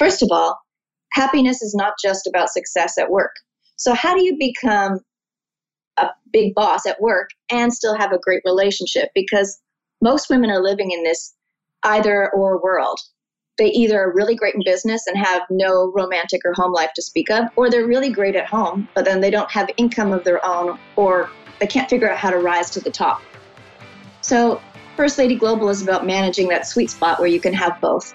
First of all, happiness is not just about success at work. So, how do you become a big boss at work and still have a great relationship? Because most women are living in this either or world. They either are really great in business and have no romantic or home life to speak of, or they're really great at home, but then they don't have income of their own or they can't figure out how to rise to the top. So, First Lady Global is about managing that sweet spot where you can have both.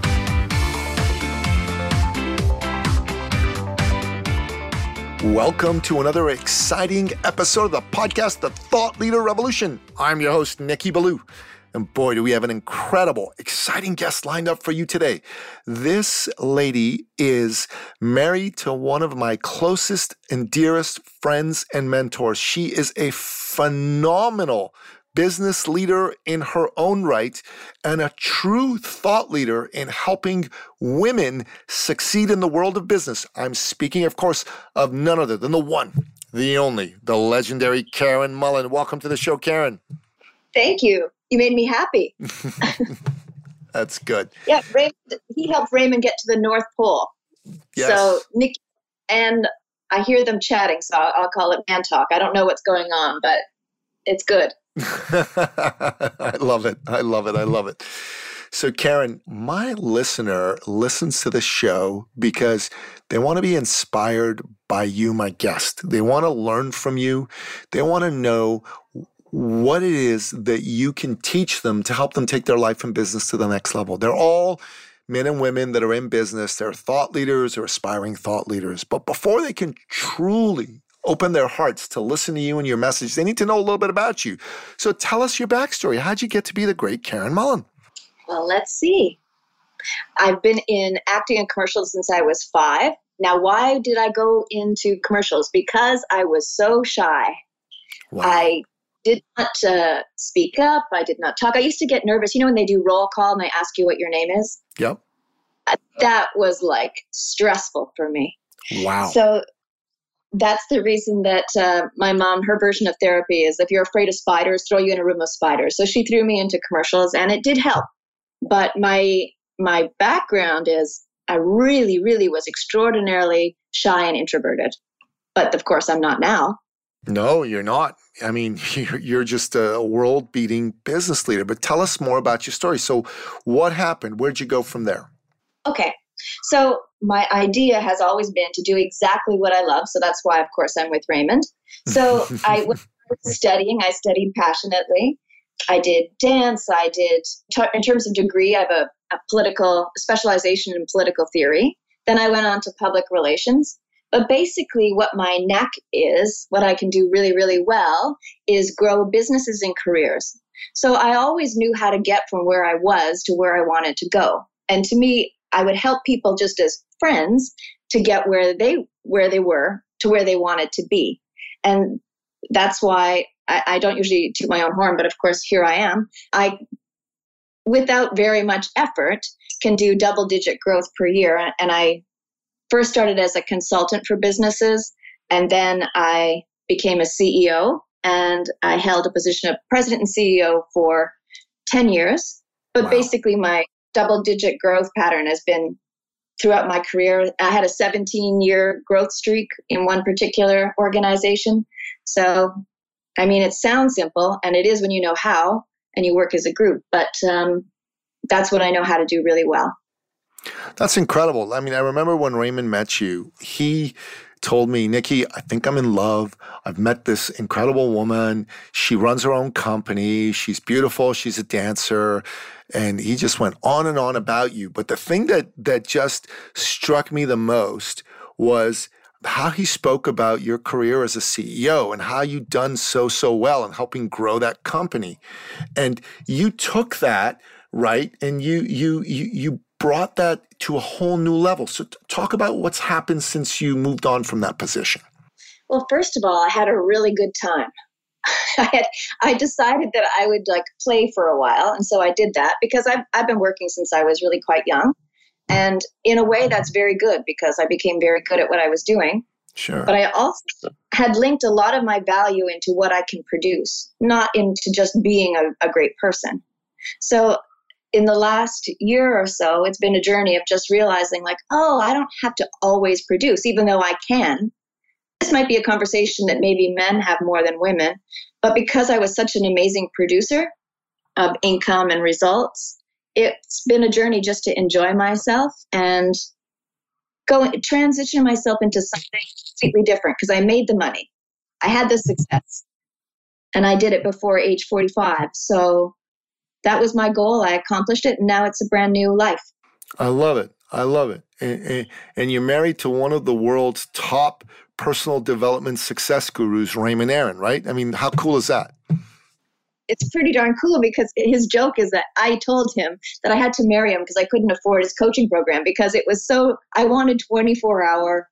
Welcome to another exciting episode of the podcast, The Thought Leader Revolution. I'm your host, Nicky Billou. And boy, do we have an incredible, exciting guest lined up for you today. This lady is married to one of my closest and dearest friends and mentors. She is a phenomenal business leader in her own right and a true thought leader in helping women succeed in the world of business. I'm speaking, of course, of none other than the one, the only, the legendary Karyn Mullen. Welcome to the show, Karyn. Thank you. You made me happy. That's good. Yeah, Raymond, he helped Raymond get to the North Pole. Yes. So Nick and I hear them chatting, so I'll, I'll call it man talk. I don't know what's going on, but it's good. I love it. I love it. I love it. So, Karyn, my listener listens to the show because they want to be inspired by you, my guest. They want to learn from you. They want to know what it is that you can teach them to help them take their life and business to the next level. They're all men and women that are in business. They're thought leaders or aspiring thought leaders. But before they can truly open their hearts to listen to you and your message, they need to know a little bit about you. So tell us your backstory. How'd you get to be the great Karyn Mullen? Well, let's see. I've been in acting and commercials since I was five. Now, why did I go into commercials? Because I was so shy. Wow. I did not uh, speak up. I did not talk. I used to get nervous. You know, when they do roll call and they ask you what your name is? Yep. That was like stressful for me. Wow. So that's the reason that uh, my mom, her version of therapy is if you're afraid of spiders, throw you in a room of spiders. So she threw me into commercials and it did help. But my my background is I really, really was extraordinarily shy and introverted. But of course, I'm not now. No, you're not. I mean, you're, you're just a world beating business leader. But tell us more about your story. So, what happened? Where'd you go from there? Okay. So, my idea has always been to do exactly what I love. So, that's why, of course, I'm with Raymond. So, I was studying, I studied passionately. I did dance. I did, in terms of degree, I have a, a political specialization in political theory. Then I went on to public relations. But basically, what my knack is, what I can do really, really well, is grow businesses and careers. So I always knew how to get from where I was to where I wanted to go. And to me, I would help people just as friends to get where they where they were to where they wanted to be. And that's why I, I don't usually toot my own horn, but of course here I am. I without very much effort can do double digit growth per year and I first started as a consultant for businesses, and then I became a CEO and I held a position of president and CEO for 10 years. But wow. basically, my double digit growth pattern has been throughout my career. I had a 17 year growth streak in one particular organization. So, I mean, it sounds simple, and it is when you know how and you work as a group, but um, that's what I know how to do really well. That's incredible. I mean, I remember when Raymond met you, he told me, Nicky, I think I'm in love. I've met this incredible woman. She runs her own company. She's beautiful. She's a dancer. And he just went on and on about you. But the thing that that just struck me the most was how he spoke about your career as a CEO and how you'd done so, so well in helping grow that company. And you took that, right? And you you you you brought that to a whole new level. So, talk about what's happened since you moved on from that position. Well, first of all, I had a really good time. I had I decided that I would like play for a while, and so I did that because I've I've been working since I was really quite young, and in a way that's very good because I became very good at what I was doing. Sure. But I also had linked a lot of my value into what I can produce, not into just being a, a great person. So in the last year or so, it's been a journey of just realizing, like, oh, I don't have to always produce, even though I can. This might be a conversation that maybe men have more than women, but because I was such an amazing producer of income and results, it's been a journey just to enjoy myself and go transition myself into something completely different because I made the money. I had the success and I did it before age 45. So that was my goal. I accomplished it, and now it's a brand new life. I love it. I love it. And, and, and, you're married to one of the world's top personal development success gurus, Raymond Aaron, right? I mean, how cool is that? It's pretty darn cool because his joke is that I told him that I had to marry him because I couldn't afford his coaching program because it was so, I wanted 24 hour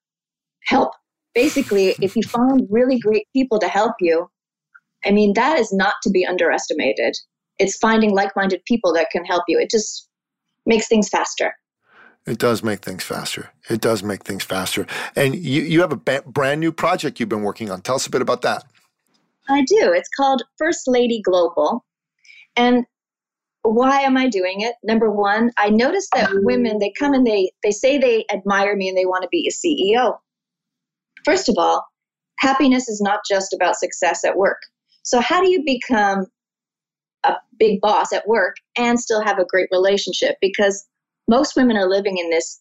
help. Basically, if you find really great people to help you, I mean, that is not to be underestimated it's finding like-minded people that can help you. It just makes things faster. It does make things faster. It does make things faster. And you, you have a ba- brand new project you've been working on. Tell us a bit about that. I do. It's called First Lady Global. And why am I doing it? Number one, I noticed that women, they come and they, they say they admire me and they want to be a CEO. First of all, happiness is not just about success at work. So, how do you become a big boss at work and still have a great relationship because most women are living in this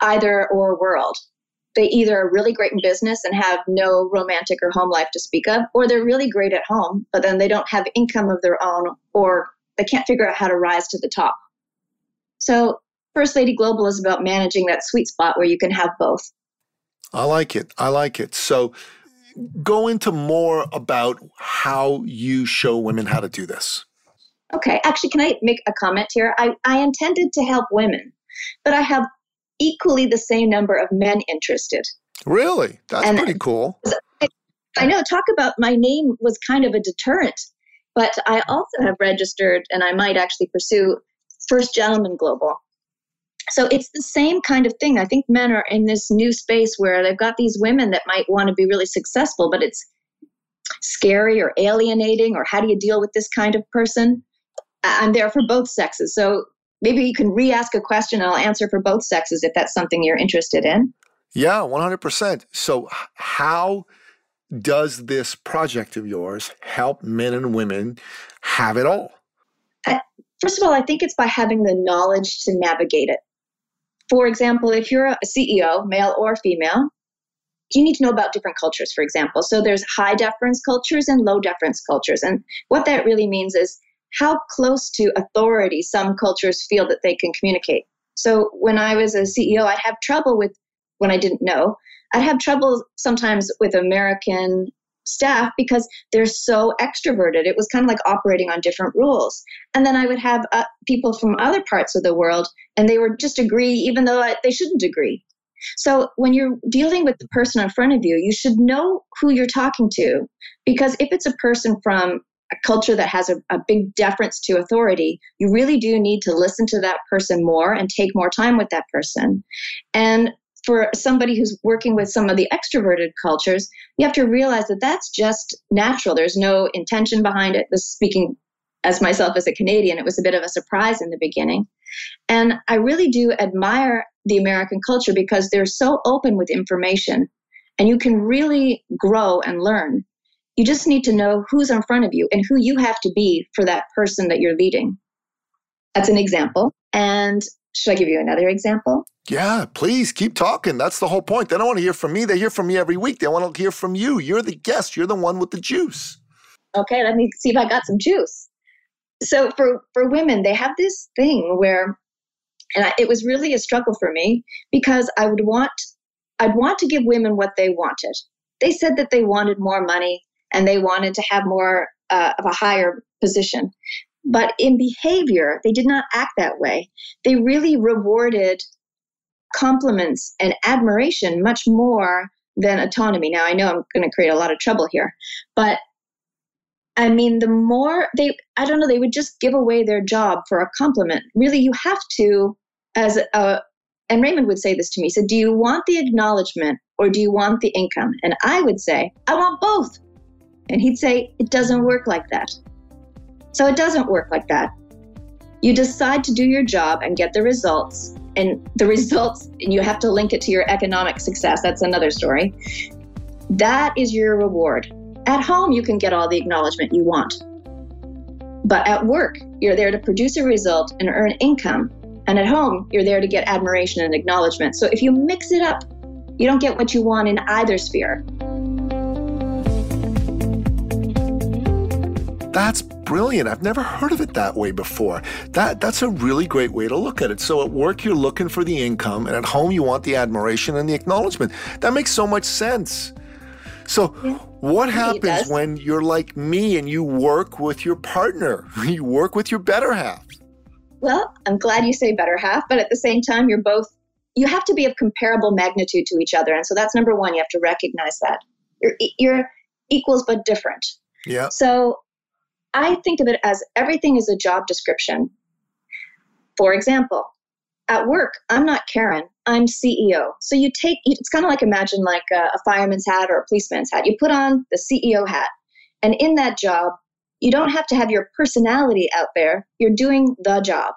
either or world. They either are really great in business and have no romantic or home life to speak of, or they're really great at home, but then they don't have income of their own or they can't figure out how to rise to the top. So, First Lady Global is about managing that sweet spot where you can have both. I like it. I like it. So, go into more about how you show women how to do this. Okay, actually, can I make a comment here? I, I intended to help women, but I have equally the same number of men interested. Really? That's and pretty cool. I, I know, talk about my name was kind of a deterrent, but I also have registered and I might actually pursue First Gentleman Global. So it's the same kind of thing. I think men are in this new space where they've got these women that might want to be really successful, but it's scary or alienating, or how do you deal with this kind of person? I'm there for both sexes. So maybe you can re ask a question and I'll answer for both sexes if that's something you're interested in. Yeah, 100%. So, how does this project of yours help men and women have it all? Uh, first of all, I think it's by having the knowledge to navigate it. For example, if you're a CEO, male or female, you need to know about different cultures, for example. So there's high deference cultures and low deference cultures. And what that really means is how close to authority some cultures feel that they can communicate. So when I was a CEO, I'd have trouble with when I didn't know. I'd have trouble sometimes with American staff because they're so extroverted. It was kind of like operating on different rules. And then I would have uh, people from other parts of the world, and they would just agree, even though I, they shouldn't agree. So when you're dealing with the person in front of you, you should know who you're talking to. Because if it's a person from a culture that has a, a big deference to authority, you really do need to listen to that person more and take more time with that person. And for somebody who's working with some of the extroverted cultures, you have to realize that that's just natural. There's no intention behind it. This speaking as myself as a Canadian, it was a bit of a surprise in the beginning. And I really do admire the American culture because they're so open with information and you can really grow and learn. You just need to know who's in front of you and who you have to be for that person that you're leading. That's an example. And should I give you another example? Yeah, please keep talking. That's the whole point. They don't want to hear from me. They hear from me every week. They want to hear from you. You're the guest. You're the one with the juice. Okay, let me see if I got some juice. So for for women, they have this thing where, and I, it was really a struggle for me because I would want I'd want to give women what they wanted. They said that they wanted more money and they wanted to have more uh, of a higher position. But in behavior, they did not act that way. They really rewarded compliments and admiration much more than autonomy. Now, I know I'm going to create a lot of trouble here, but I mean, the more they, I don't know, they would just give away their job for a compliment. Really, you have to, as a, and Raymond would say this to me, he said, Do you want the acknowledgement or do you want the income? And I would say, I want both. And he'd say, It doesn't work like that. So it doesn't work like that. You decide to do your job and get the results, and the results, and you have to link it to your economic success. That's another story. That is your reward. At home, you can get all the acknowledgement you want. But at work, you're there to produce a result and earn income. And at home, you're there to get admiration and acknowledgement. So if you mix it up, you don't get what you want in either sphere. That's brilliant. I've never heard of it that way before. That that's a really great way to look at it. So at work you're looking for the income and at home you want the admiration and the acknowledgement. That makes so much sense. So what happens when you're like me and you work with your partner? You work with your better half. Well, I'm glad you say better half, but at the same time you're both you have to be of comparable magnitude to each other. And so that's number 1, you have to recognize that. You're you're equals but different. Yeah. So I think of it as everything is a job description. For example, at work, I'm not Karyn, I'm CEO. So you take, it's kind of like imagine like a, a fireman's hat or a policeman's hat. You put on the CEO hat, and in that job, you don't have to have your personality out there. You're doing the job.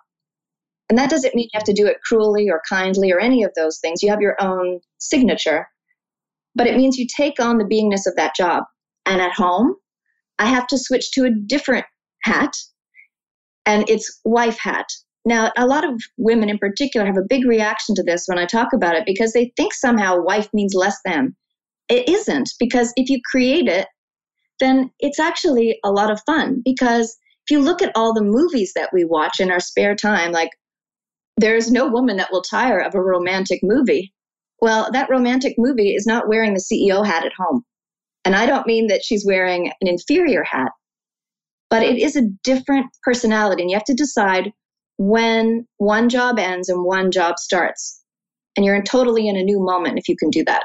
And that doesn't mean you have to do it cruelly or kindly or any of those things. You have your own signature. But it means you take on the beingness of that job. And at home, I have to switch to a different hat, and it's wife hat. Now, a lot of women in particular have a big reaction to this when I talk about it because they think somehow wife means less than. It isn't, because if you create it, then it's actually a lot of fun. Because if you look at all the movies that we watch in our spare time, like there's no woman that will tire of a romantic movie. Well, that romantic movie is not wearing the CEO hat at home. And I don't mean that she's wearing an inferior hat, but it is a different personality. And you have to decide when one job ends and one job starts. And you're in totally in a new moment if you can do that.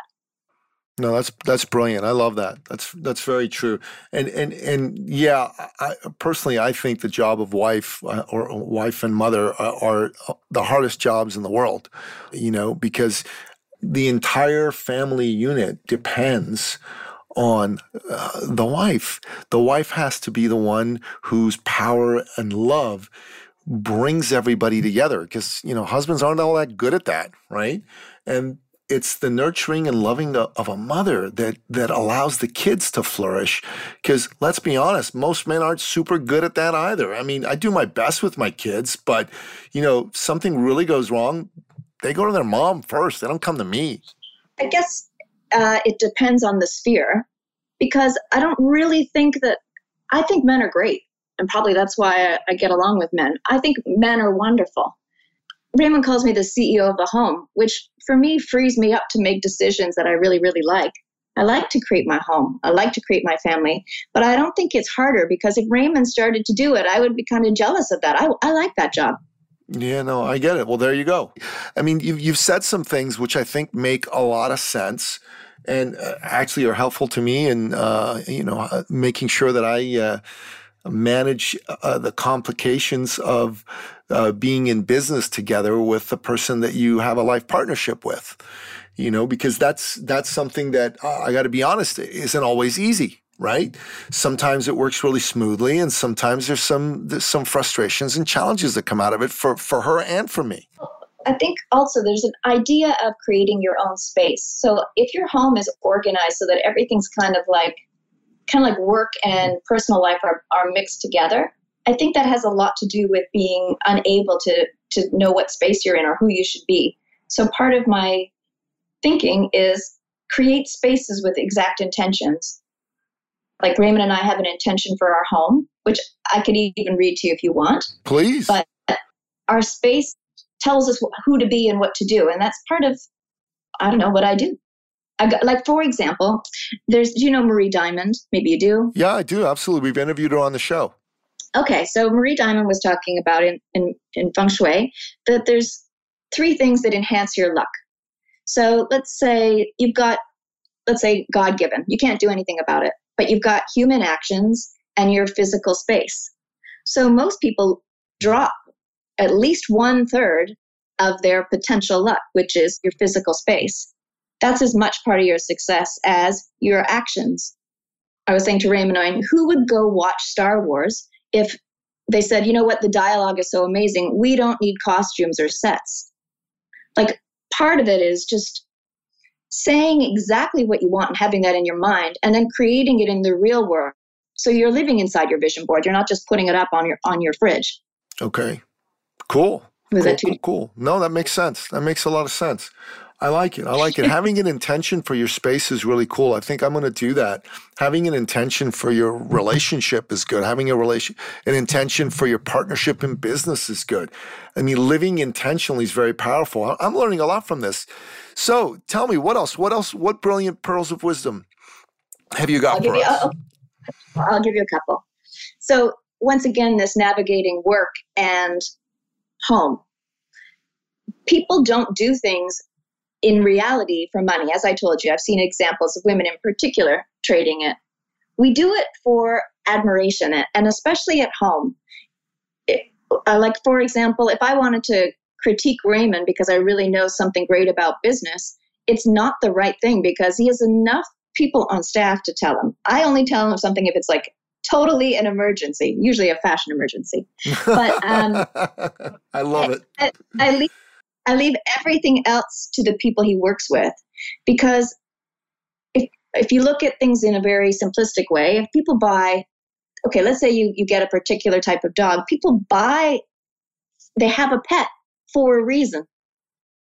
No, that's that's brilliant. I love that. That's that's very true. And and and yeah, I, personally, I think the job of wife uh, or wife and mother are, are the hardest jobs in the world. You know, because the entire family unit depends on uh, the wife. The wife has to be the one whose power and love brings everybody together because, you know, husbands aren't all that good at that, right? And it's the nurturing and loving of a mother that that allows the kids to flourish because let's be honest most men aren't super good at that either i mean i do my best with my kids but you know something really goes wrong they go to their mom first they don't come to me i guess uh, it depends on the sphere because I don't really think that, I think men are great. And probably that's why I, I get along with men. I think men are wonderful. Raymond calls me the CEO of the home, which for me frees me up to make decisions that I really, really like. I like to create my home. I like to create my family, but I don't think it's harder because if Raymond started to do it, I would be kind of jealous of that. I, I like that job. Yeah, no, I get it. Well, there you go. I mean, you've, you've said some things which I think make a lot of sense and uh, actually are helpful to me in, uh, you know, uh, making sure that I uh, manage uh, the complications of uh, being in business together with the person that you have a life partnership with. You know, because that's that's something that I got to be honest isn't always easy right? Sometimes it works really smoothly, and sometimes there's some there's some frustrations and challenges that come out of it for for her and for me. I think also there's an idea of creating your own space. So if your home is organized so that everything's kind of like kind of like work and personal life are, are mixed together, I think that has a lot to do with being unable to to know what space you're in or who you should be. So part of my thinking is create spaces with exact intentions like Raymond and I have an intention for our home, which I could even read to you if you want. Please. But our space tells us who to be and what to do. And that's part of, I don't know, what I do. I got, like, for example, there's, do you know Marie Diamond? Maybe you do. Yeah, I do. Absolutely. We've interviewed her on the show. Okay. So Marie Diamond was talking about in, in, in feng shui that there's three things that enhance your luck. So let's say you've got, let's say God given, you can't do anything about it, but you've got human actions and your physical space. So most people drop at least one third of their potential luck, which is your physical space. That's as much part of your success as your actions. I was saying to Raymond, who would go watch Star Wars if they said, you know what, the dialogue is so amazing, we don't need costumes or sets? Like, part of it is just saying exactly what you want and having that in your mind and then creating it in the real world. So you're living inside your vision board. You're not just putting it up on your on your fridge. Okay. Cool. Was cool, cool, cool. No that makes sense. That makes a lot of sense I like it. I like it. Having an intention for your space is really cool. I think I'm going to do that. Having an intention for your relationship is good. Having a relation, an intention for your partnership in business is good. I mean, living intentionally is very powerful. I'm learning a lot from this. So, tell me what else? What else? What brilliant pearls of wisdom have you got I'll for you, us? I'll, I'll give you a couple. So, once again, this navigating work and home people don't do things in reality for money. As I told you, I've seen examples of women in particular trading it. We do it for admiration, and especially at home. It, uh, like, for example, if I wanted to critique Raymond because I really know something great about business, it's not the right thing because he has enough people on staff to tell him. I only tell him something if it's like totally an emergency, usually a fashion emergency. But um, I love it. I, I leave I leave everything else to the people he works with because if if you look at things in a very simplistic way, if people buy okay, let's say you you get a particular type of dog, people buy they have a pet for a reason.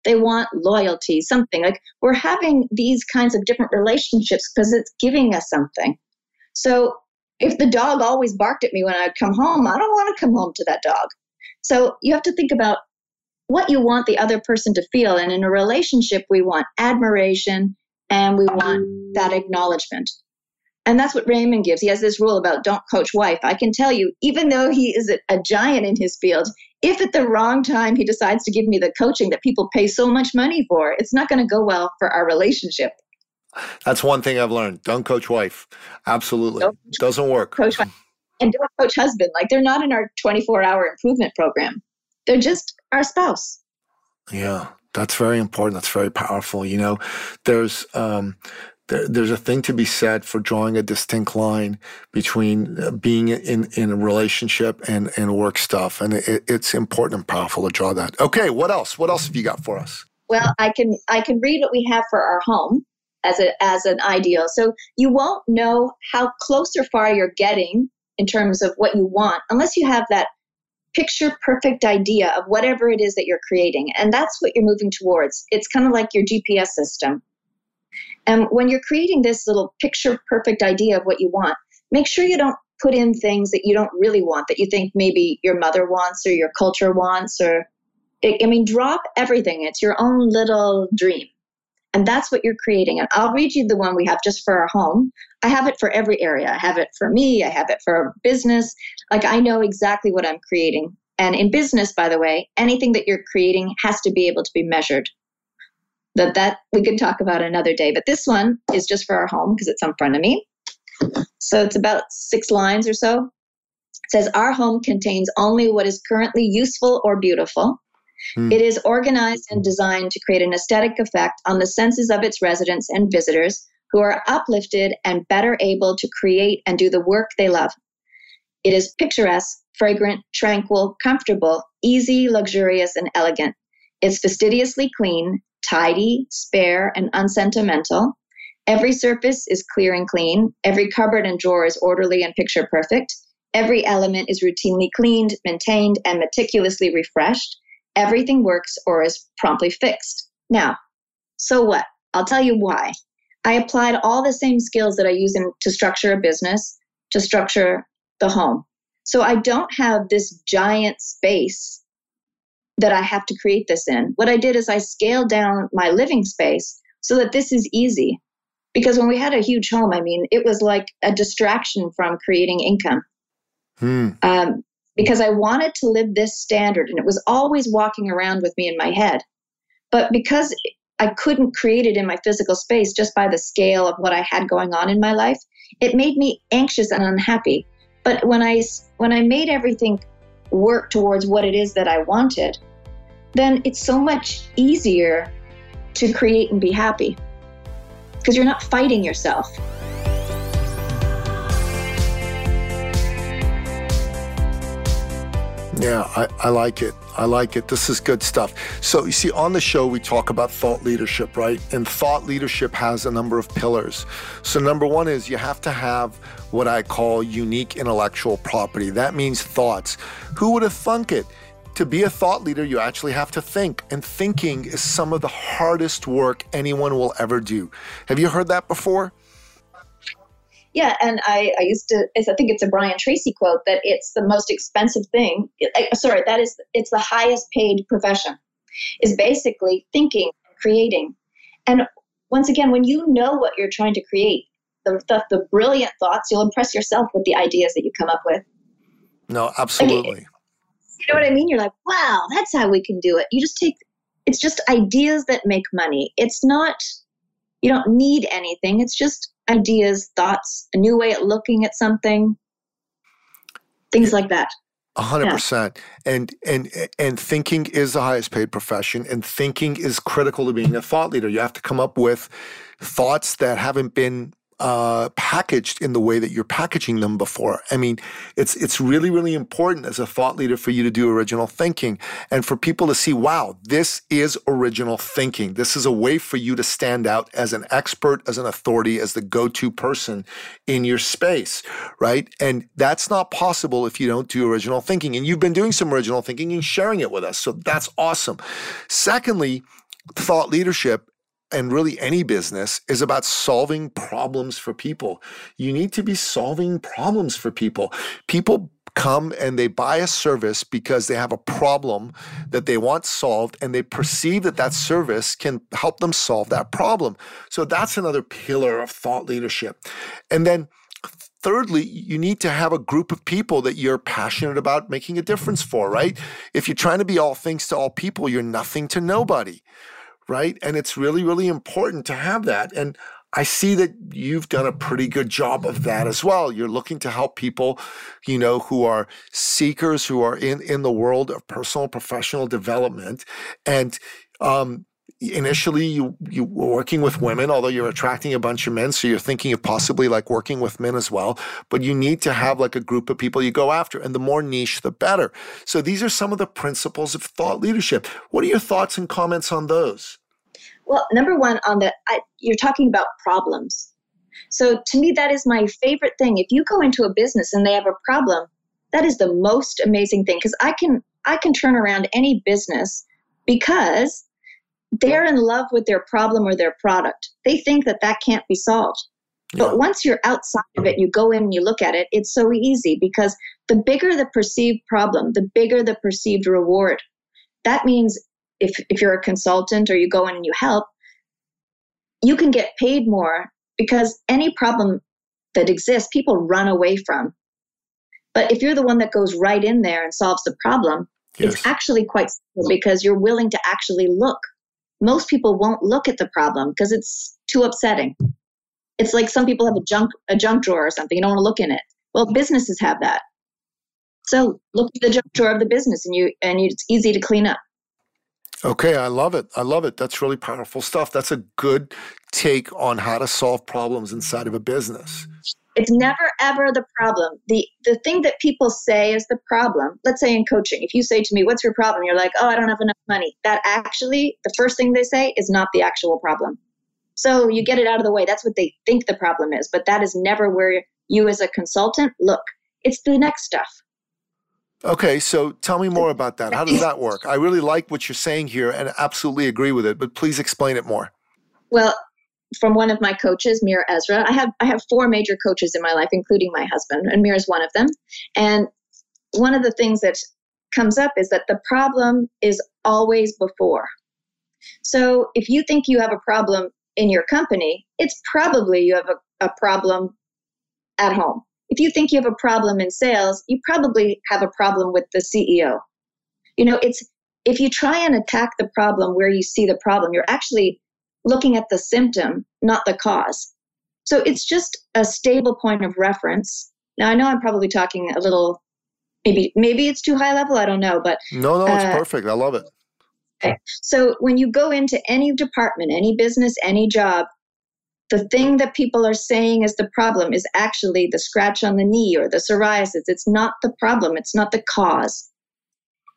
They want loyalty, something like we're having these kinds of different relationships because it's giving us something. So if the dog always barked at me when I'd come home, I don't want to come home to that dog. So you have to think about what you want the other person to feel. And in a relationship, we want admiration and we want that acknowledgement. And that's what Raymond gives. He has this rule about don't coach wife. I can tell you, even though he is a, giant in his field, if at the wrong time he decides to give me the coaching that people pay so much money for, it's not going to go well for our relationship. That's one thing I've learned. Don't coach wife. Absolutely. Don't Doesn't work. Coach wife. And don't coach husband. Like they're not in our 24 hour improvement program. They're just our spouse. Yeah, that's very important. That's very powerful. You know, there's um, there, there's a thing to be said for drawing a distinct line between uh, being in in a relationship and and work stuff, and it, it's important and powerful to draw that. Okay, what else? What else have you got for us? Well, I can I can read what we have for our home as a as an ideal. So you won't know how close or far you're getting in terms of what you want unless you have that picture perfect idea of whatever it is that you're creating. And that's what you're moving towards. It's kind of like your GPS system. And when you're creating this little picture perfect idea of what you want, make sure you don't put in things that you don't really want, that you think maybe your mother wants or your culture wants, or I mean, drop everything. It's your own little dream. And that's what you're creating. And I'll read you the one we have just for our home. I have it for every area. I have it for me, I have it for business. Like I know exactly what I'm creating. And in business, by the way, anything that you're creating has to be able to be measured. That that we could talk about another day. But this one is just for our home because it's in front of me. So it's about six lines or so. It says our home contains only what is currently useful or beautiful. Hmm. It is organized and designed to create an aesthetic effect on the senses of its residents and visitors who are uplifted and better able to create and do the work they love. It is picturesque, fragrant, tranquil, comfortable, easy, luxurious, and elegant. It's fastidiously clean, tidy, spare, and unsentimental. Every surface is clear and clean. Every cupboard and drawer is orderly and picture perfect. Every element is routinely cleaned, maintained, and meticulously refreshed. Everything works or is promptly fixed. Now, so what? I'll tell you why. I applied all the same skills that I use in, to structure a business to structure the home. So I don't have this giant space that I have to create this in. What I did is I scaled down my living space so that this is easy. Because when we had a huge home, I mean, it was like a distraction from creating income. Hmm. Um, because I wanted to live this standard and it was always walking around with me in my head. But because I couldn't create it in my physical space just by the scale of what I had going on in my life, it made me anxious and unhappy. But when I when I made everything work towards what it is that I wanted, then it's so much easier to create and be happy because you're not fighting yourself. Yeah, I, I like it. I like it. This is good stuff. So, you see, on the show, we talk about thought leadership, right? And thought leadership has a number of pillars. So, number one is you have to have what I call unique intellectual property. That means thoughts. Who would have thunk it? To be a thought leader, you actually have to think, and thinking is some of the hardest work anyone will ever do. Have you heard that before? Yeah, and I, I used to, I think it's a Brian Tracy quote that it's the most expensive thing. Sorry, that is, it's the highest paid profession, is basically thinking, creating. And once again, when you know what you're trying to create, the, the, the brilliant thoughts, you'll impress yourself with the ideas that you come up with. No, absolutely. you know what I mean? You're like, wow, that's how we can do it. You just take, it's just ideas that make money. It's not, you don't need anything. It's just ideas, thoughts, a new way of looking at something, things like that. A hundred percent. And and and thinking is the highest paid profession, and thinking is critical to being a thought leader. You have to come up with thoughts that haven't been uh, packaged in the way that you're packaging them before. I mean, it's it's really really important as a thought leader for you to do original thinking and for people to see, wow, this is original thinking. This is a way for you to stand out as an expert, as an authority, as the go-to person in your space, right? And that's not possible if you don't do original thinking. And you've been doing some original thinking and sharing it with us, so that's awesome. Secondly, thought leadership and really any business is about solving problems for people. You need to be solving problems for people. People come and they buy a service because they have a problem that they want solved and they perceive that that service can help them solve that problem. So that's another pillar of thought leadership. And then thirdly, you need to have a group of people that you're passionate about making a difference for, right? If you're trying to be all things to all people, you're nothing to nobody right? And it's really, really important to have that. And I see that you've done a pretty good job of that as well. You're looking to help people, you know, who are seekers, who are in in the world of personal professional development, and um, initially you you were working with women although you're attracting a bunch of men so you're thinking of possibly like working with men as well but you need to have like a group of people you go after and the more niche the better so these are some of the principles of thought leadership what are your thoughts and comments on those well number one on the I, you're talking about problems so to me that is my favorite thing if you go into a business and they have a problem that is the most amazing thing because i can i can turn around any business because they're in love with their problem or their product. They think that that can't be solved. Yeah. But once you're outside of it, you go in and you look at it, it's so easy because the bigger the perceived problem, the bigger the perceived reward. That means if, if you're a consultant or you go in and you help, you can get paid more because any problem that exists, people run away from. But if you're the one that goes right in there and solves the problem, yes. it's actually quite simple because you're willing to actually look most people won't look at the problem because it's too upsetting. It's like some people have a junk a junk drawer or something. You don't want to look in it. Well, businesses have that. So look at the junk drawer of the business, and you and you, it's easy to clean up. Okay, I love it. I love it. That's really powerful stuff. That's a good take on how to solve problems inside of a business. It's never ever the problem. The the thing that people say is the problem. Let's say in coaching, if you say to me, "What's your problem?" You're like, "Oh, I don't have enough money." That actually, the first thing they say is not the actual problem. So you get it out of the way. That's what they think the problem is, but that is never where you as a consultant look. It's the next stuff. Okay, so tell me more about that. How does that work? I really like what you're saying here and absolutely agree with it, but please explain it more. Well, from one of my coaches, Mir Ezra. I have I have four major coaches in my life, including my husband, and Mir is one of them. And one of the things that comes up is that the problem is always before. So if you think you have a problem in your company, it's probably you have a, a problem at home. If you think you have a problem in sales, you probably have a problem with the CEO. You know, it's if you try and attack the problem where you see the problem, you're actually looking at the symptom, not the cause. So it's just a stable point of reference. Now I know I'm probably talking a little maybe maybe it's too high level, I don't know, but No, no, it's uh, perfect. I love it. Okay. So when you go into any department, any business, any job, the thing that people are saying is the problem is actually the scratch on the knee or the psoriasis. It's not the problem, it's not the cause.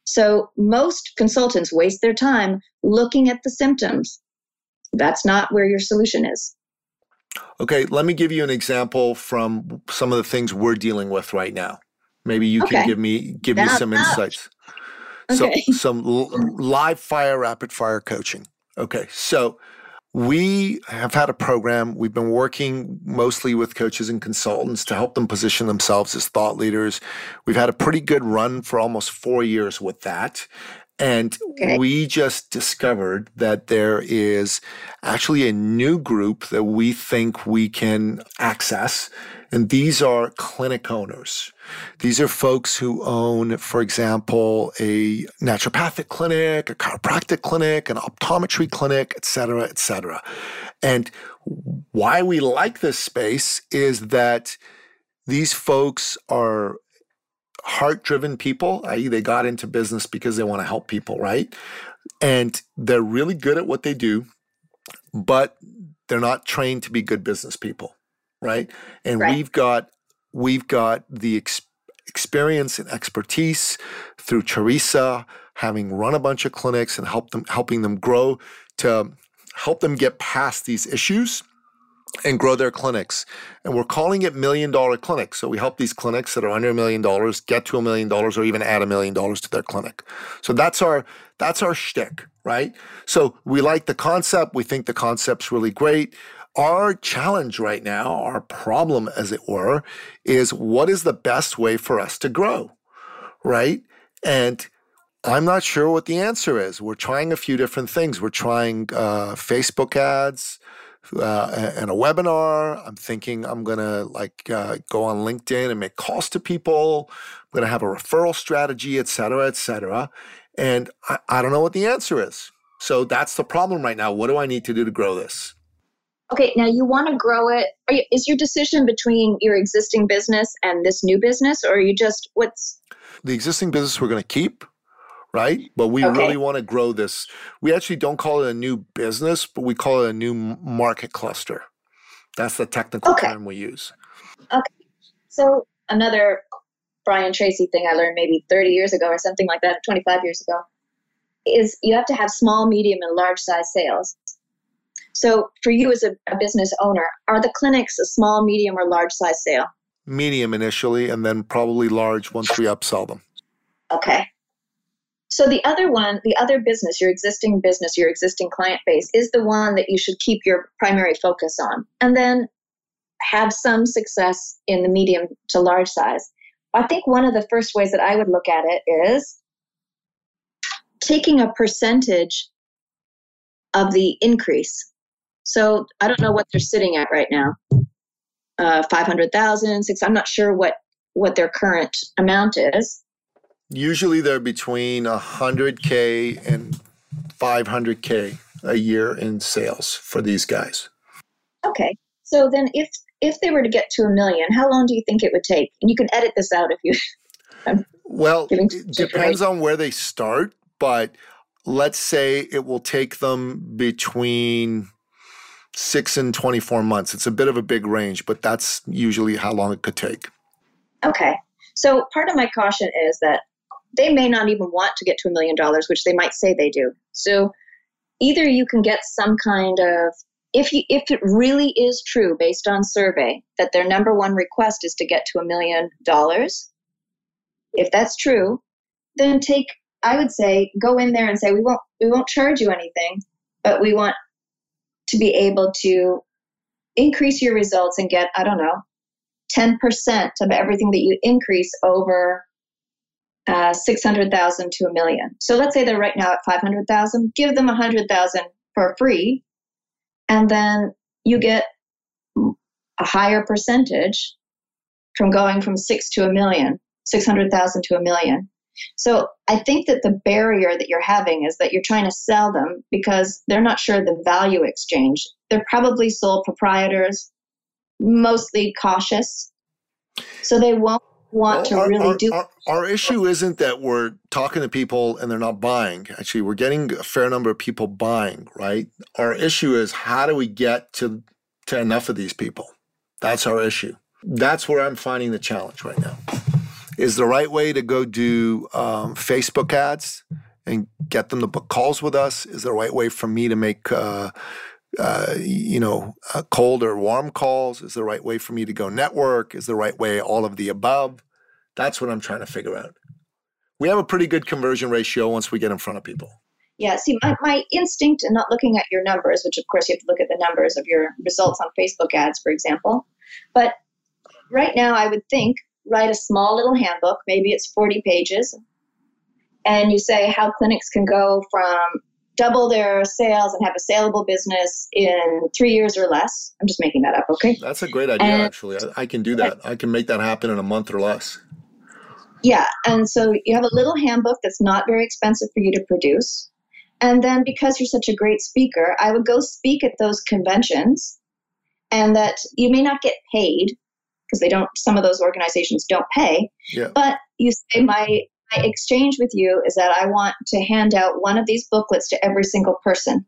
So most consultants waste their time looking at the symptoms. That's not where your solution is. Okay, let me give you an example from some of the things we're dealing with right now. Maybe you okay. can give me give me some insights. Okay. So some live fire rapid fire coaching. Okay. So we have had a program. We've been working mostly with coaches and consultants to help them position themselves as thought leaders. We've had a pretty good run for almost four years with that. And okay. we just discovered that there is actually a new group that we think we can access. And these are clinic owners. These are folks who own, for example, a naturopathic clinic, a chiropractic clinic, an optometry clinic, et cetera, et cetera. And why we like this space is that these folks are heart driven people, i.e., they got into business because they want to help people, right? And they're really good at what they do, but they're not trained to be good business people, right? And right. we've got we've got the ex- experience and expertise through Teresa, having run a bunch of clinics and help them helping them grow to help them get past these issues and grow their clinics. And we're calling it million dollar clinics. So we help these clinics that are under a million dollars get to a million dollars or even add a million dollars to their clinic. So that's our that's our shtick, right? So we like the concept. We think the concept's really great. Our challenge right now, our problem, as it were, is what is the best way for us to grow, right? And I'm not sure what the answer is. We're trying a few different things. We're trying uh, Facebook ads uh, and a webinar. I'm thinking I'm to like uh, go on LinkedIn and make calls to people. I'm to have a referral strategy, et cetera, et cetera. And I, I don't know what the answer is. So that's the problem right now. What do I need to do to grow this? Okay, now you want to grow it. You, is your decision between your existing business and this new business, or are you just what's the existing business we're going to keep? right? But we okay. really want to grow this. We actually don't call it a new business, but we call it a new market cluster. That's the technical okay. term we use. Okay. So another Brian Tracy thing I learned maybe 30 years ago or something like that, 25 years ago, is you have to have small, medium, and large size sales. So for you as a, a business owner, are the clinics a small, medium, or large size sale? Medium initially, and then probably large once we upsell them. Okay. So the other one, the other business, your existing business, your existing client base is the one that you should keep your primary focus on. And then have some success in the medium to large size. I think one of the first ways that I would look at it is taking a percentage of the increase. So I don't know what they're sitting at right now. Uh, 500,000, six, I'm not sure what, what their current amount is. Usually they're between 100K and 500K a year in sales for these guys. Okay. So then if if they were to get to a million, how long do you think it would take? And you can edit this out if you Well, it depends on where they start, but let's say it will take them between 6 and 24 months. It's a bit of a big range, but that's usually how long it could take. Okay. So part of my caution is that they may not even want to get to a million dollars, which they might say they do. So either you can get some kind of if you if it really is true based on survey that their number one request is to get to a million dollars, if that's true, then take I would say go in there and say we won't we won't charge you anything, but we want to be able to increase your results and get I don't know 10% of everything that you increase over uh, 600,000 to a million. So let's say they're right now at 500,000, give them 100,000 for free, and then you get a higher percentage from going from six to a million, 600,000 to a million. So I think that the barrier that you're having is that you're trying to sell them because they're not sure the value exchange. They're probably sole proprietors, mostly cautious. So they won't want well, to really our, do our, our, issue isn't that we're talking to people and they're not buying. Actually, we're getting a fair number of people buying, right? Our issue is how do we get to to enough of these people? That's our issue. That's where I'm finding the challenge right now. Is the right way to go do um, Facebook ads and get them to book calls with us? Is the right way for me to make uh, uh, you know, uh, cold or warm calls? Is the right way for me to go network? Is the right way all of the above? That's what I'm trying to figure out. We have a pretty good conversion ratio once we get in front of people. Yeah, see, my, my instinct and not looking at your numbers, which of course you have to look at the numbers of your results on Facebook ads, for example. But right now, I would think write a small little handbook, maybe it's 40 pages, and you say how clinics can go from double their sales and have a saleable business in three years or less. I'm just making that up, okay? That's a great idea, and, actually. I, I, can do that. I can make that happen in a month or less. Yeah, and so you have a little handbook that's not very expensive for you to produce. And then because you're such a great speaker, I would go speak at those conventions and that you may not get paid because they don't some of those organizations don't pay. Yeah. But you say my my exchange with you is that I want to hand out one of these booklets to every single person.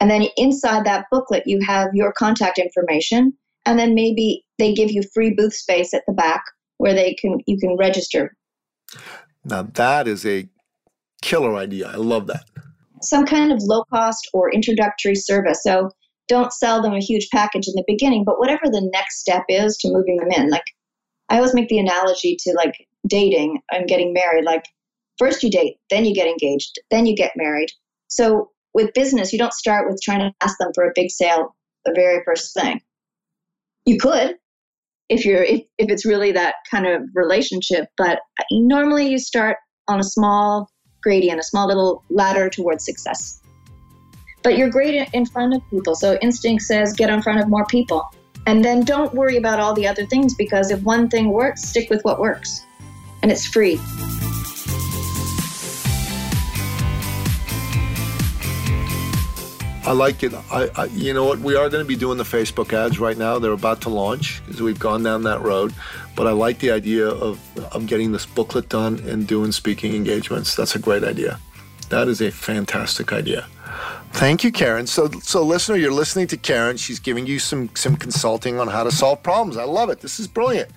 And then inside that booklet, you have your contact information. And then maybe they give you free booth space at the back where they can you can register. Now that is a killer idea. I love that. Some kind of low cost or introductory service. So don't sell them a huge package in the beginning, but whatever the next step is to moving them in. Like I always make the analogy to like dating and getting married. Like first you date, then you get engaged, then you get married. So with business, you don't start with trying to ask them for a big sale the very first thing. You could if you're if, if it's really that kind of relationship, but normally you start on a small gradient, a small little ladder towards success. But you're great in front of people. So instinct says get in front of more people. And then don't worry about all the other things because if one thing works, stick with what works and it's free. I like it. I, I, you know what? We are going to be doing the Facebook ads right now. They're about to launch because we've gone down that road. But I like the idea of, of getting this booklet done and doing speaking engagements. That's a great idea. That is a fantastic idea. Thank you, Karyn. So, so listener, you're listening to Karyn. She's giving you some some consulting on how to solve problems. I love it. This is brilliant.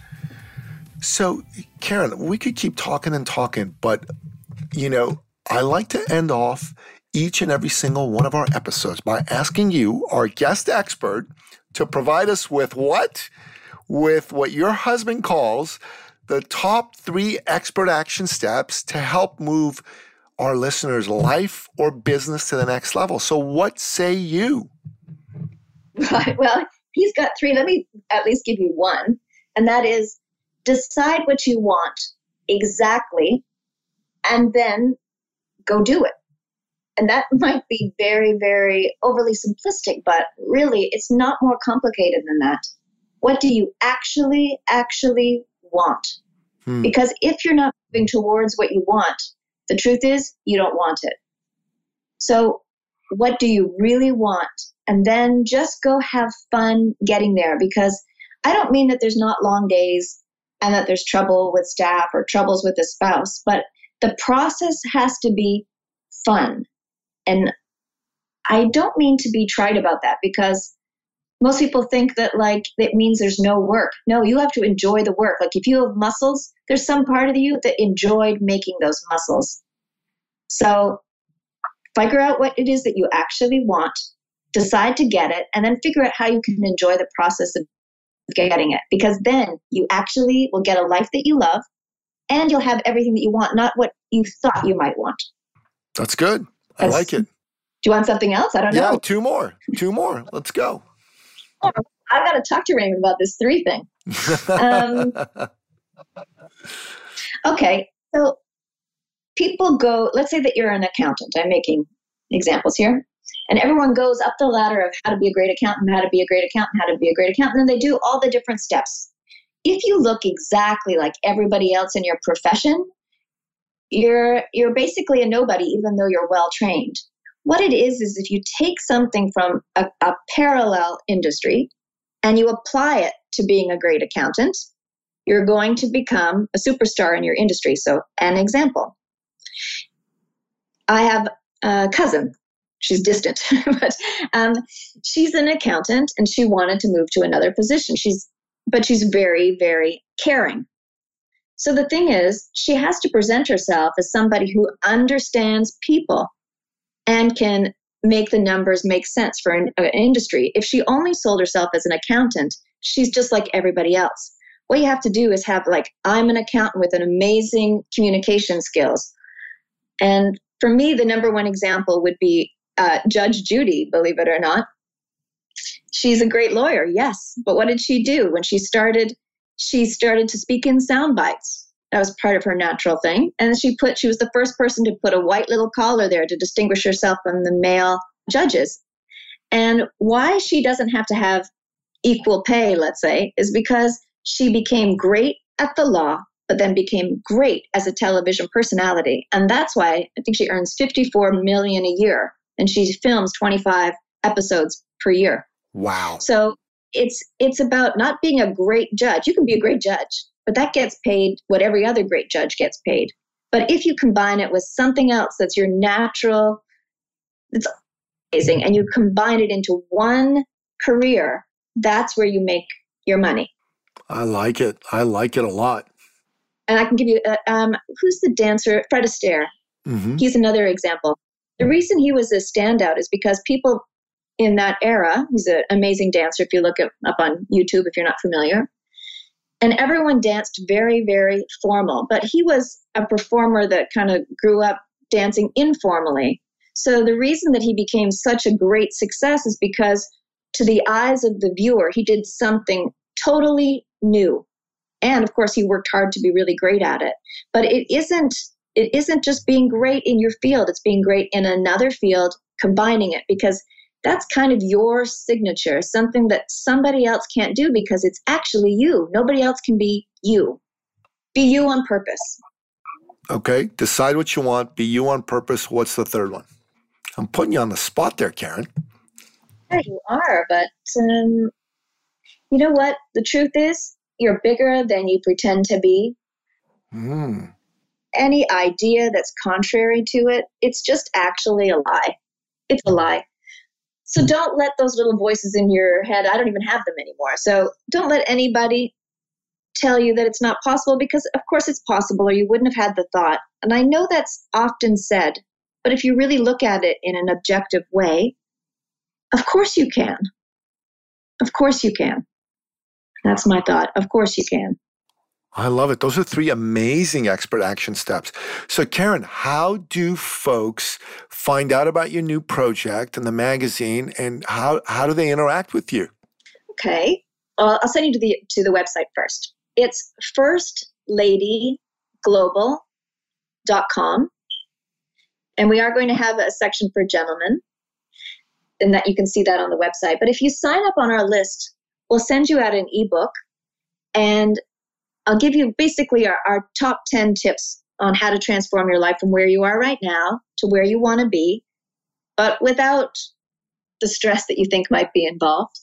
So, Karyn, we could keep talking and talking, but you know, I like to end off each and every single one of our episodes by asking you, our guest expert, to provide us with what? With what your husband calls the top three expert action steps to help move our listeners' life or business to the next level. So, what say you? Right. Well, he's got three. Let me at least give you one. And that is decide what you want exactly and then go do it. And that might be very, very overly simplistic, but really it's not more complicated than that. What do you actually, actually want? Hmm. Because if you're not moving towards what you want, the truth is you don't want it. So, what do you really want? And then just go have fun getting there because I don't mean that there's not long days and that there's trouble with staff or troubles with a spouse, but the process has to be fun. And I don't mean to be trite about that because most people think that like it means there's no work. No, you have to enjoy the work. Like if you have muscles, there's some part of you that enjoyed making those muscles. So figure out what it is that you actually want, decide to get it, and then figure out how you can enjoy the process of getting it because then you actually will get a life that you love and you'll have everything that you want, not what you thought you might want. That's good. I That's, like it. Do you want something else? I don't yeah, know. Yeah, two more. Two more. Let's go. Oh, I've got to talk to Raymond about this three thing. Um, okay, so people go, let's say that you're an accountant. I'm making examples here. And everyone goes up the ladder of how to be a great accountant, how to be a great accountant, how to be a great accountant. And they do all the different steps. if you look exactly like everybody else in your profession, you're you're basically a nobody even though you're well trained. What it is is if you take something from a, a parallel industry and you apply it to being a great accountant, you're going to become a superstar in your industry. So, an example I have a cousin. She's distant, but um, she's an accountant and she wanted to move to another position. She's, but she's very, very caring. So the thing is, she has to present herself as somebody who understands people and can make the numbers make sense for an, an industry. If she only sold herself as an accountant, she's just like everybody else. What you have to do is have like I'm an accountant with an amazing communication skills. And for me, the number one example would be uh, Judge Judy, believe it or not. She's a great lawyer, yes, but what did she do when she started? She started to speak in sound bites. That was part of her natural thing. And she put she was the first person to put a white little collar there to distinguish herself from the male judges. And why she doesn't have to have equal pay, let's say, is because she became great at the law, but then became great as a television personality. And that's why I think she earns 54 million a year and she films 25 episodes per year. Wow. So it's it's about not being a great judge. You can be a great judge, but that gets paid what every other great judge gets paid. But if you combine it with something else that's your natural, it's amazing, and you combine it into one career, that's where you make your money. I like it. I like it a lot. And I can give you, uh, um, who's the dancer? Fred Astaire. Mm-hmm. He's another example. The reason he was a standout is because people in that era, he's an amazing dancer if you look up on YouTube if you're not familiar. And everyone danced very, very formal, but he was a performer that kind of grew up dancing informally. So the reason that he became such a great success is because to the eyes of the viewer, he did something totally new. And of course, he worked hard to be really great at it. But it isn't it isn't just being great in your field, it's being great in another field, combining it because that's kind of your signature, something that somebody else can't do because it's actually you. Nobody else can be you. Be you on purpose. Okay, decide what you want, be you on purpose. What's the third one? I'm putting you on the spot there, Karyn. Yeah, you are, but um, you know what? The truth is, you're bigger than you pretend to be. Mm. Any idea that's contrary to it, it's just actually a lie. It's a lie. So don't let those little voices in your head, I don't even have them anymore. So don't let anybody tell you that it's not possible because, of course, it's possible or you wouldn't have had the thought. And I know that's often said, but if you really look at it in an objective way, of course you can. Of course you can. That's my thought. Of course you can. I love it. Those are three amazing expert action steps. So, Karyn, how do folks find out about your new project and the magazine, and how, how do they interact with you? Okay, well, I'll send you to the to the website first. It's firstladyglobal.com, and we are going to have a section for gentlemen, and that you can see that on the website. But if you sign up on our list We'll send you out an ebook and I'll give you basically our, our top 10 tips on how to transform your life from where you are right now to where you want to be, but without the stress that you think might be involved.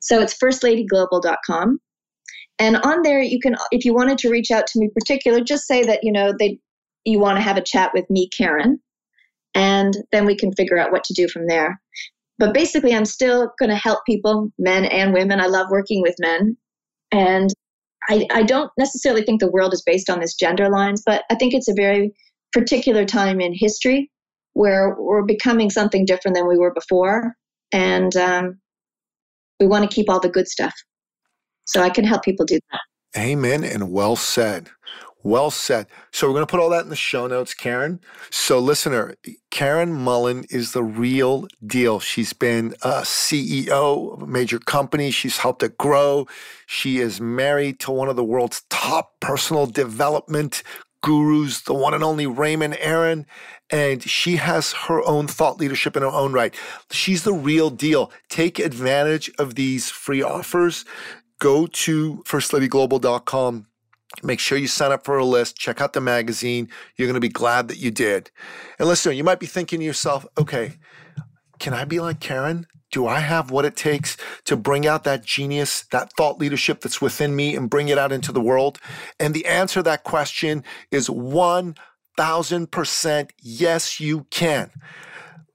So it's firstladyglobal.com. And on there, you can, if you wanted to reach out to me particular, just say that, you know, they, you want to have a chat with me, Karyn, and then we can figure out what to do from there. But basically, I'm still going to help people, men and women. I love working with men. And I, I don't necessarily think the world is based on this gender lines, but I think it's a very particular time in history where we're becoming something different than we were before. And um, we want to keep all the good stuff. So I can help people do that. Amen and well said. Well said. So we're going to put all that in the show notes, Karyn. So, listener, Karyn Mullen is the real deal. She's been a CEO of a major company. She's helped it grow. She is married to one of the world's top personal development gurus, the one and only Raymond Aaron. And she has her own thought leadership in her own right. She's the real deal. Take advantage of these free offers go to firstladyglobal.com. Make sure you sign up for a list. Check out the magazine. You're going to be glad that you did. And listen, you might be thinking to yourself, okay, can I be like Karyn? Do I have what it takes to bring out that genius, that thought leadership that's within me and bring it out into the world? And the answer to that question is 1000% yes, you can.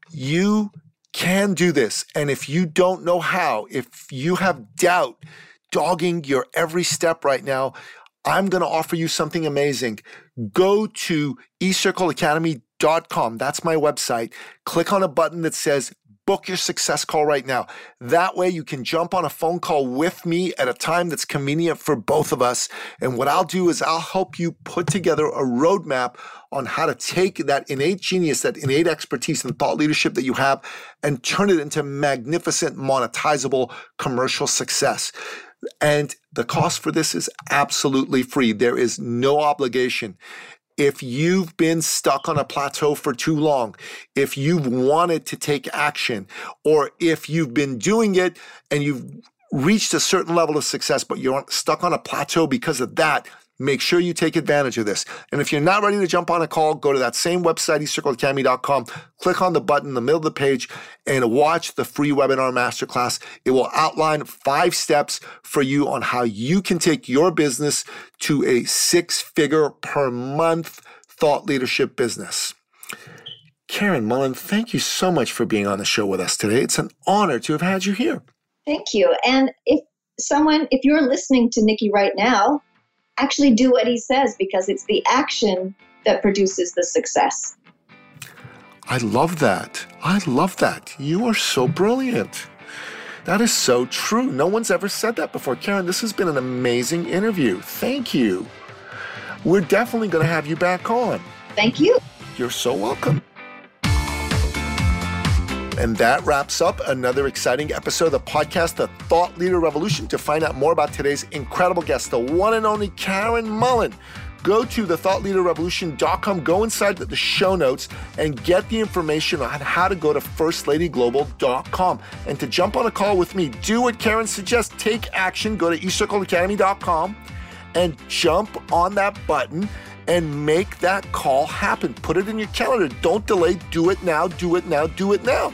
You can do this. And if you don't know how, if you have doubt dogging your every step right now, I'm going to offer you something amazing. Go to eCircleacademy.com. That's my website. Click on a button that says book your success call right now. That way you can jump on a phone call with me at a time that's convenient for both of us. And what I'll do is I'll help you put together a roadmap on how to take that innate genius, that innate expertise and thought leadership that you have and turn it into magnificent monetizable commercial success. And the cost for this is absolutely free. There is no obligation if you've been stuck on a plateau for too long, if you've wanted to take action, or if you've been doing it and you've reached a certain level of success, but you're stuck on a plateau because of that, Make sure you take advantage of this. And if you're not ready to jump on a call, go to that same website, eCircleacademy.com, click on the button in the middle of the page, and watch the free webinar masterclass. It will outline five steps for you on how you can take your business to a six figure per month thought leadership business. Karyn Mullen, thank you so much for being on the show with us today. It's an honor to have had you here. Thank you. And if someone, if you're listening to Nicky right now, actually do what he says because it's the action that produces the success. I love that. I love that. You are so brilliant. That is so true. No one's ever said that before. Karyn, this has been an amazing interview. Thank you. We're definitely going to have you back on. Thank you. You're so welcome. And that wraps up another exciting episode of the podcast, The Thought Leader Revolution. To find out more about today's incredible guest, the one and only Karyn Mullen, go to thethoughtleaderrevolution.com, go inside the show notes, and get the information on how to go to firstladyglobal.com. And to jump on a call with me, do what Karyn suggests take action, go to eCircleacademy.com and jump on that button and make that call happen. Put it in your calendar. Don't delay. Do it now. Do it now. Do it now.